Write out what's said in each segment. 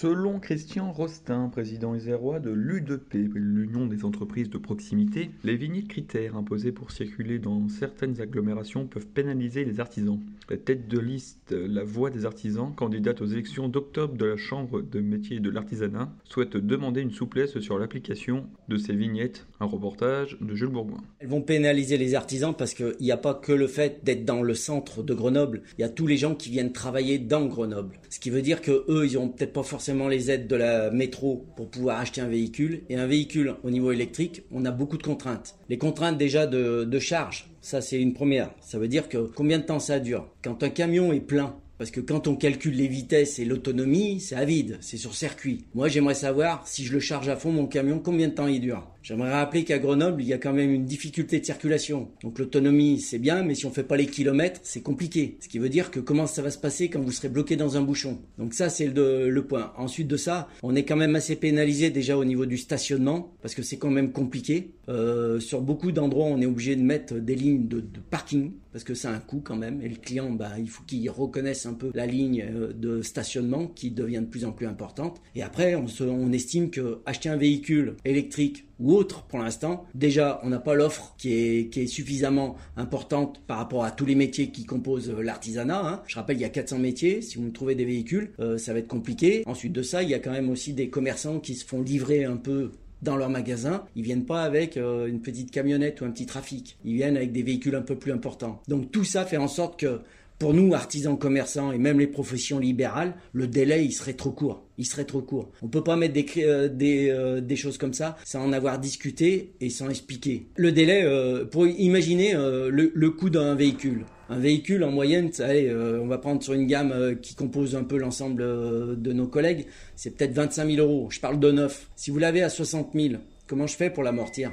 Selon Christian Rostin, président isérois de l'U2P, l'Union des entreprises de proximité, les vignettes critères imposés pour circuler dans certaines agglomérations peuvent pénaliser les artisans. La tête de liste La Voix des artisans, candidate aux élections d'octobre de la Chambre de métiers de l'artisanat, souhaite demander une souplesse sur l'application de ces vignettes. Un reportage de Jules Bourgoin. Elles vont pénaliser les artisans parce qu'il n'y a pas que le fait d'être dans le centre de Grenoble, il y a tous les gens qui viennent travailler dans Grenoble. Ce qui veut dire que eux, ils n'ont peut-être pas forcément les aides de la métro pour pouvoir acheter un véhicule. Et un véhicule au niveau électrique, on a beaucoup de contraintes. Les contraintes déjà de, charge, ça c'est une première. Ça veut dire que combien de temps ça dure? Quand un camion est plein, parce que quand on calcule les vitesses et l'autonomie, c'est à vide, c'est sur circuit. Moi, j'aimerais savoir si je le charge à fond mon camion, combien de temps il dure? J'aimerais rappeler qu'à Grenoble, il y a quand même une difficulté de circulation. Donc l'autonomie, c'est bien, mais si on fait pas les kilomètres, c'est compliqué. Ce qui veut dire que comment ça va se passer quand vous serez bloqué dans un bouchon? Donc ça, c'est le, point. Ensuite de ça, on est quand même assez pénalisé déjà au niveau du stationnement, parce que c'est quand même compliqué. Euh, sur beaucoup d'endroits, on est obligé de mettre des lignes de, parking, parce que c'est un coût quand même. Et le client, bah, il faut qu'il reconnaisse un peu la ligne euh, de stationnement qui devient de plus en plus importante. Et après, on, on estime que acheter un véhicule électrique ou autre pour l'instant. Déjà, on n'a pas l'offre qui est, qui est suffisamment importante par rapport à tous les métiers qui composent l'artisanat. Hein. Je rappelle, il y a 400 métiers. Si vous me trouvez des véhicules, euh, ça va être compliqué. Ensuite de ça, il y a quand même aussi des commerçants qui se font livrer un peu dans leur magasin, ils viennent pas avec euh, une petite camionnette ou un petit trafic. Ils viennent avec des véhicules un peu plus importants. Donc tout ça fait en sorte que pour nous, artisans commerçants et même les professions libérales, le délai, il serait trop court. Il serait trop court. On peut pas mettre des, euh, euh, choses comme ça sans en avoir discuté et sans expliquer. Le délai, euh, pour imaginer le, coût d'un véhicule. Un véhicule en moyenne, on va prendre sur une gamme qui compose un peu l'ensemble de nos collègues, c'est peut-être 25 000 euros. Je parle de neuf. Si vous l'avez à 60 000, comment je fais pour l'amortir?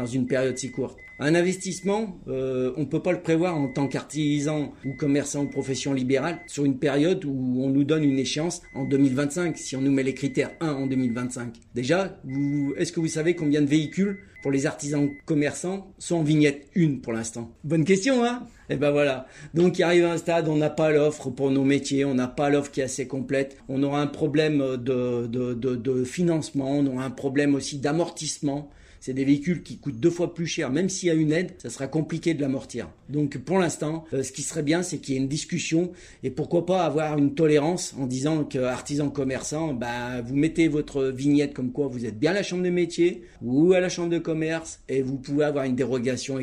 Dans une période si courte un investissement, euh, on ne peut pas le prévoir en tant qu'artisan ou commerçant ou profession libérale sur une période où on nous donne une échéance en 2025, si on nous met les critères 1 en 2025. Déjà, est-ce que vous savez combien de véhicules pour les artisans commerçants sont en vignette 1 pour l'instant? Bonne question, hein? Et eh ben voilà. Donc il arrive un stade, on n'a pas l'offre pour nos métiers, on n'a pas l'offre qui est assez complète. On aura un problème de, de, de, de financement, on aura un problème aussi d'amortissement c'est des véhicules qui coûtent deux fois plus cher, même s'il y a une aide, ça sera compliqué de l'amortir. Donc pour l'instant, euh, ce qui serait bien, c'est qu'il y ait une discussion et pourquoi pas avoir une tolérance en disant que artisan commerçant, bah, vous mettez votre vignette comme quoi vous êtes bien à la chambre de métier ou à la chambre de commerce et vous pouvez avoir une dérogation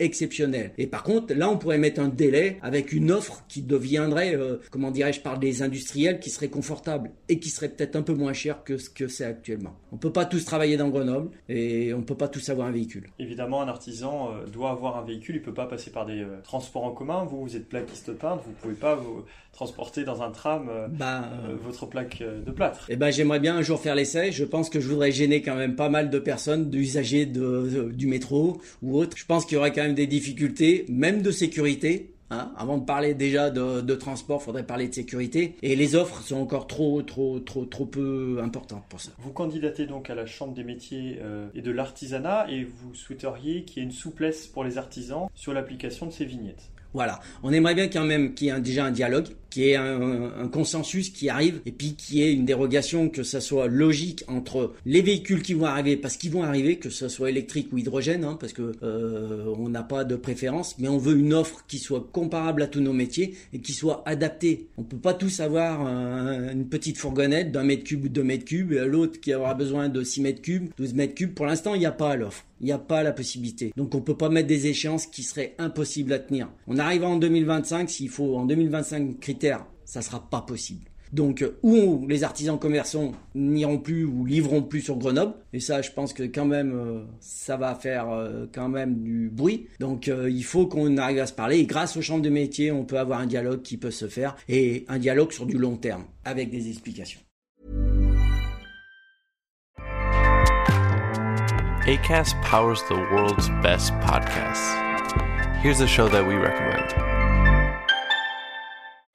exceptionnel. Et par contre, là, on pourrait mettre un délai avec une offre qui deviendrait, euh, comment dirais-je, par des industriels qui serait confortable et qui serait peut-être un peu moins cher que ce que c'est actuellement. On peut pas tous travailler dans Grenoble et on peut pas tous avoir un véhicule. Évidemment, un artisan euh, doit avoir un véhicule, il peut pas passer par des euh, transports en commun. Vous, vous êtes plaquiste peintre, vous pouvez pas vous transporter dans un tram bah, votre plaque de plâtre. Eh ben, j'aimerais bien un jour faire l'essai. Je pense que je voudrais gêner quand même pas mal de personnes, d'usagers de, du métro ou autres. Je pense qu'il y aurait quand même des difficultés, même de sécurité. Hein. Avant de parler déjà de, de transport, faudrait parler de sécurité. Et les offres sont encore trop, trop, trop, trop peu importantes pour ça. Vous candidatez donc à la Chambre des métiers euh, et de l'artisanat et vous souhaiteriez qu'il y ait une souplesse pour les artisans sur l'application de ces vignettes? Voilà. On aimerait bien quand même qu'il y ait déjà un dialogue, qu'il y ait un, un, consensus qui arrive, et puis qu'il y ait une dérogation, que ça soit logique entre les véhicules qui vont arriver, parce qu'ils vont arriver, que ce soit électrique ou hydrogène, hein, parce que euh, on n'a pas de préférence, mais on veut une offre qui soit comparable à tous nos métiers et qui soit adaptée. On peut pas tous avoir une petite fourgonnette d'un mètre cube ou deux mètres cubes, et l'autre qui aura besoin de 6 mètres cubes, 12 mètres cubes. Pour l'instant, il n'y a pas l'offre. Il n'y a pas la possibilité. Donc on peut pas mettre des échéances qui seraient impossibles à tenir. On arrive en 2025, s'il faut en 2025 critères, ça sera pas possible. Donc, ou les artisans commerçants n'iront plus ou livreront plus sur Grenoble. Et ça, je pense que quand même, ça va faire quand même du bruit. Donc, il faut qu'on arrive à se parler. Et grâce aux chambres de métier, on peut avoir un dialogue qui peut se faire et un dialogue sur du long terme avec des explications. ACAST powers the world's best podcasts. Here's a show that we recommend.